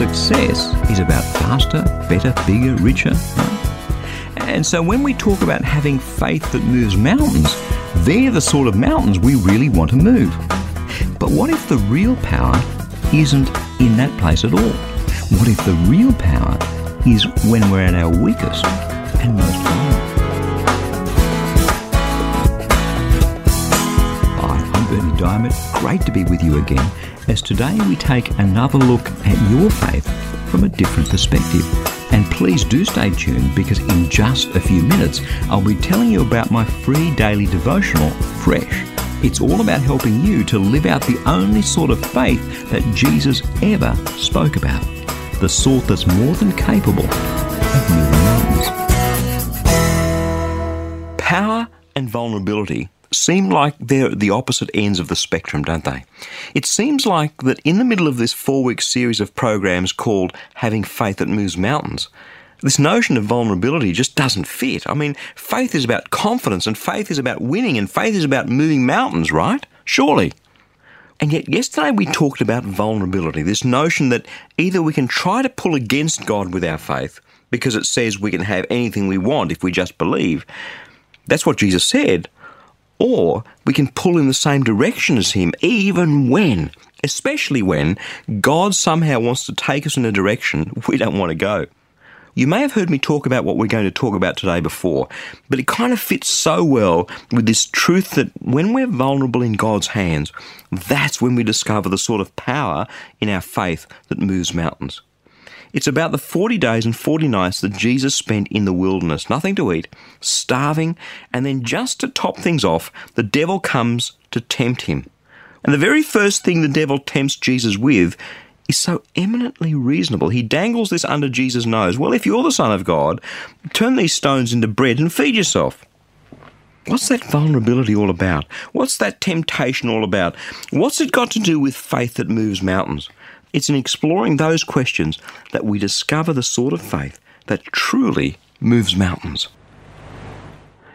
Success is about faster, better, bigger, richer. And so when we talk about having faith that moves mountains, they're the sort of mountains we really want to move. But what if the real power isn't in that place at all? What if the real power is when we're at our weakest and most vulnerable? Hi, I'm Berni Dymet. Great to be with you again as today we take another look at your faith from a different perspective. And please do stay tuned because in just a few minutes I'll be telling you about my free daily devotional, Fresh. It's all about helping you to live out the only sort of faith that Jesus ever spoke about. The sort that's more than capable of moving mountains. Power and vulnerability seem like they're the opposite ends of the spectrum, don't they? It seems like that in the middle of this four week series of programs called Having Faith That Moves Mountains, this notion of vulnerability just doesn't fit. I mean, faith is about confidence, and faith is about winning, and faith is about moving mountains, right? Surely. And yet, yesterday we talked about vulnerability this notion that either we can try to pull against God with our faith because it says we can have anything we want if we just believe. That's what Jesus said. Or we can pull in the same direction as Him, even when, especially when, God somehow wants to take us in a direction we don't want to go. You may have heard me talk about what we're going to talk about today before, but it kind of fits so well with this truth that when we're vulnerable in God's hands, that's when we discover the sort of power in our faith that moves mountains. It's about the 40 days and 40 nights that Jesus spent in the wilderness, nothing to eat, starving, and then just to top things off, the devil comes to tempt him. And the very first thing the devil tempts Jesus with is so eminently reasonable. He dangles this under Jesus' nose. Well, if you're the Son of God, turn these stones into bread and feed yourself. What's that vulnerability all about? What's that temptation all about? What's it got to do with faith that moves mountains? It's in exploring those questions that we discover the sort of faith that truly moves mountains.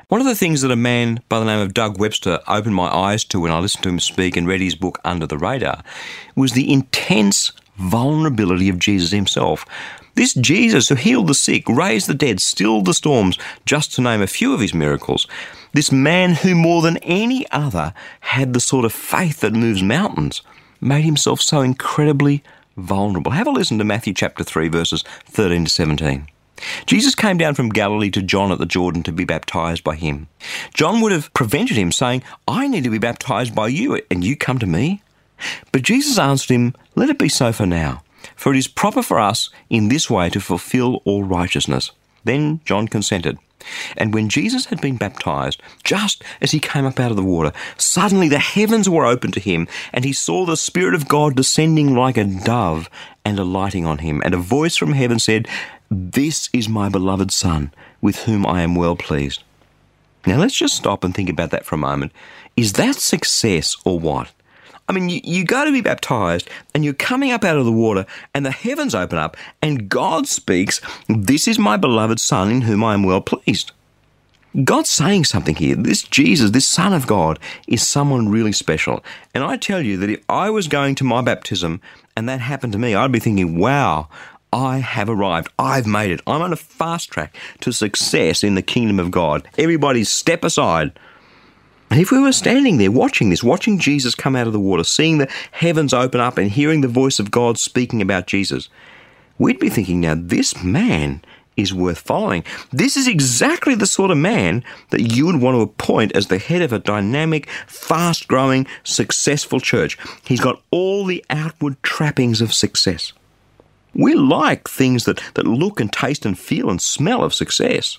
One of the things that a man by the name of Doug Webster opened my eyes to when I listened to him speak and read his book Under the Radar was the intense vulnerability of Jesus himself. This Jesus who healed the sick, raised the dead, stilled the storms, just to name a few of his miracles. This man who more than any other had the sort of faith that moves mountains made himself so incredibly vulnerable. Have a listen to Matthew chapter 3, verses 13 to 17. Jesus came down from Galilee to John at the Jordan to be baptized by him. John would have prevented him, saying, I need to be baptized by you, and you come to me? But Jesus answered him, Let it be so for now, for it is proper for us in this way to fulfill all righteousness. Then John consented. And when Jesus had been baptized, just as he came up out of the water, suddenly the heavens were opened to him, and he saw the Spirit of God descending like a dove and alighting on him. And a voice from heaven said, This is my beloved Son, with whom I am well pleased. Now let's just stop and think about that for a moment. Is that success or what? I mean, you, you go to be baptized and you're coming up out of the water and the heavens open up and God speaks, This is my beloved Son in whom I am well pleased. God's saying something here. This Jesus, this Son of God, is someone really special. And I tell you that if I was going to my baptism and that happened to me, I'd be thinking, wow, I have arrived. I've made it. I'm on a fast track to success in the kingdom of God. Everybody step aside. And if we were standing there watching this, watching Jesus come out of the water, seeing the heavens open up and hearing the voice of God speaking about Jesus, we'd be thinking, now this man is worth following. This is exactly the sort of man that you would want to appoint as the head of a dynamic, fast growing, successful church. He's got all the outward trappings of success. We like things that, that look and taste and feel and smell of success.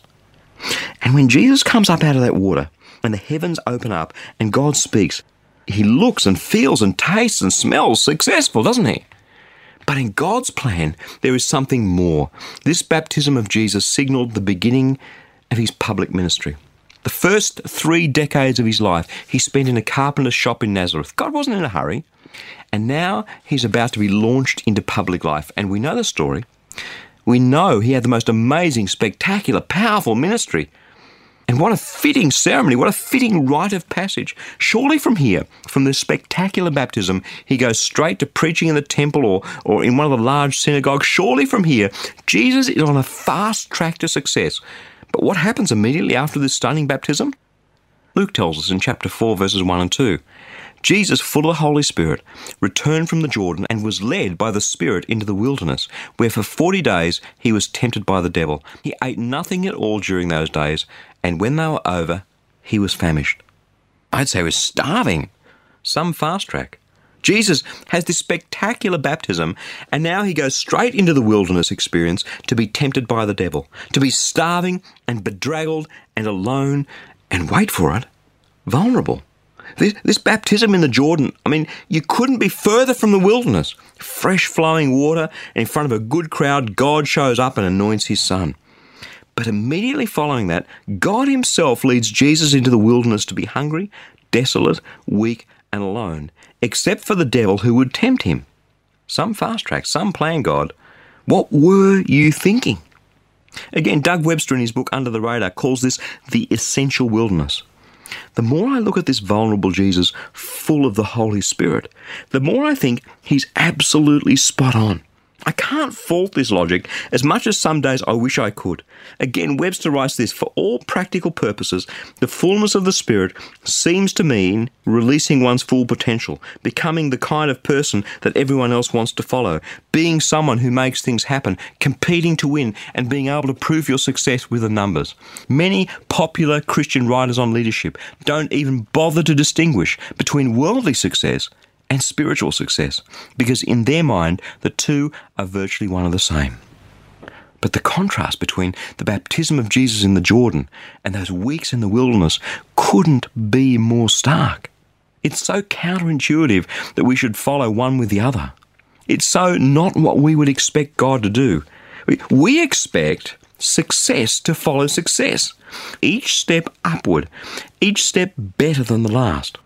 And when Jesus comes up out of that water, and the heavens open up and God speaks, he looks and feels and tastes and smells successful, doesn't he? But in God's plan, there is something more. This baptism of Jesus signaled the beginning of his public ministry. The first three decades of his life he spent in a carpenter's shop in Nazareth. God wasn't in a hurry. And now he's about to be launched into public life. And we know the story. We know he had the most amazing, spectacular, powerful ministry. And what a fitting ceremony, what a fitting rite of passage. Surely from here, from this spectacular baptism, he goes straight to preaching in the temple or, or in one of the large synagogues. Surely from here, Jesus is on a fast track to success. But what happens immediately after this stunning baptism? Luke tells us in chapter 4, verses 1 and 2. Jesus, full of the Holy Spirit, returned from the Jordan and was led by the Spirit into the wilderness, where for forty days he was tempted by the devil. He ate nothing at all during those days, and when they were over, he was famished. I'd say he was starving. Some fast track. Jesus has this spectacular baptism, and now he goes straight into the wilderness experience to be tempted by the devil, to be starving and bedraggled and alone, and wait for it, vulnerable. This, this, baptism in the Jordan, I mean, you couldn't be further from the wilderness. Fresh flowing water, in front of a good crowd, God shows up and anoints his son. But immediately following that, God himself leads Jesus into the wilderness to be hungry, desolate, weak, and alone, except for the devil who would tempt him. Some fast track, some plan God. What were you thinking? Again, Doug Webster in his book Under the Radar calls this the essential wilderness. The more I look at this vulnerable Jesus full of the Holy Spirit, the more I think he's absolutely spot on. I can't fault this logic as much as some days I wish I could. Again, Webster writes this for all practical purposes, the fullness of the Spirit seems to mean releasing one's full potential, becoming the kind of person that everyone else wants to follow, being someone who makes things happen, competing to win, and being able to prove your success with the numbers. Many popular Christian writers on leadership don't even bother to distinguish between worldly success and spiritual success, because in their mind, the two are virtually one and the same. But the contrast between the baptism of Jesus in the Jordan and those weeks in the wilderness couldn't be more stark. It's so counterintuitive that we should follow one with the other. It's so not what we would expect God to do. We expect success to follow success, each step upward, each step better than the last.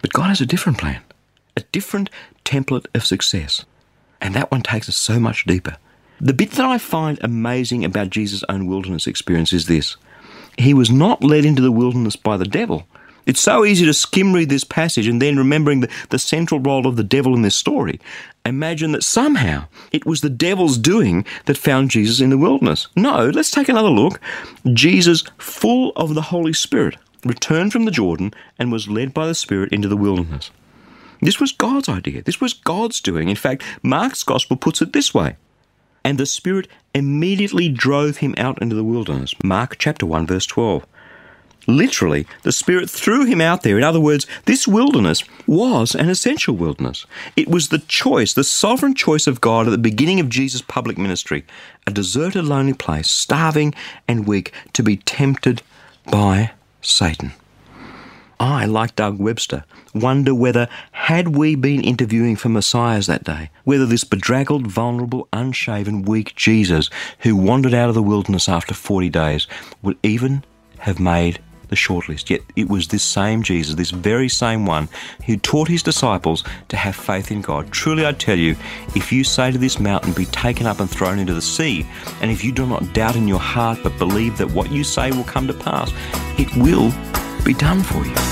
But God has a different plan a different template of success. And that one takes us so much deeper. The bit that I find amazing about Jesus' own wilderness experience is this He was not led into the wilderness by the devil. It's so easy to skim read this passage and then remembering the, the central role of the devil in this story, imagine that somehow it was the devil's doing that found Jesus in the wilderness. No, let's take another look. Jesus, full of the Holy Spirit, returned from the Jordan and was led by the Spirit into the wilderness. This was God's idea. This was God's doing. In fact, Mark's gospel puts it this way. And the Spirit immediately drove him out into the wilderness. Mark chapter 1, verse 12. Literally, the Spirit threw him out there. In other words, this wilderness was an essential wilderness. It was the choice, the sovereign choice of God at the beginning of Jesus' public ministry a deserted, lonely place, starving and weak, to be tempted by Satan. I, like Doug Webster, wonder whether, had we been interviewing for messiahs that day, whether this bedraggled, vulnerable, unshaven, weak Jesus who wandered out of the wilderness after 40 days would even have made the shortlist. Yet it was this same Jesus, this very same one, who taught his disciples to have faith in God. Truly, I tell you, if you say to this mountain, Be taken up and thrown into the sea, and if you do not doubt in your heart but believe that what you say will come to pass, it will be done for you.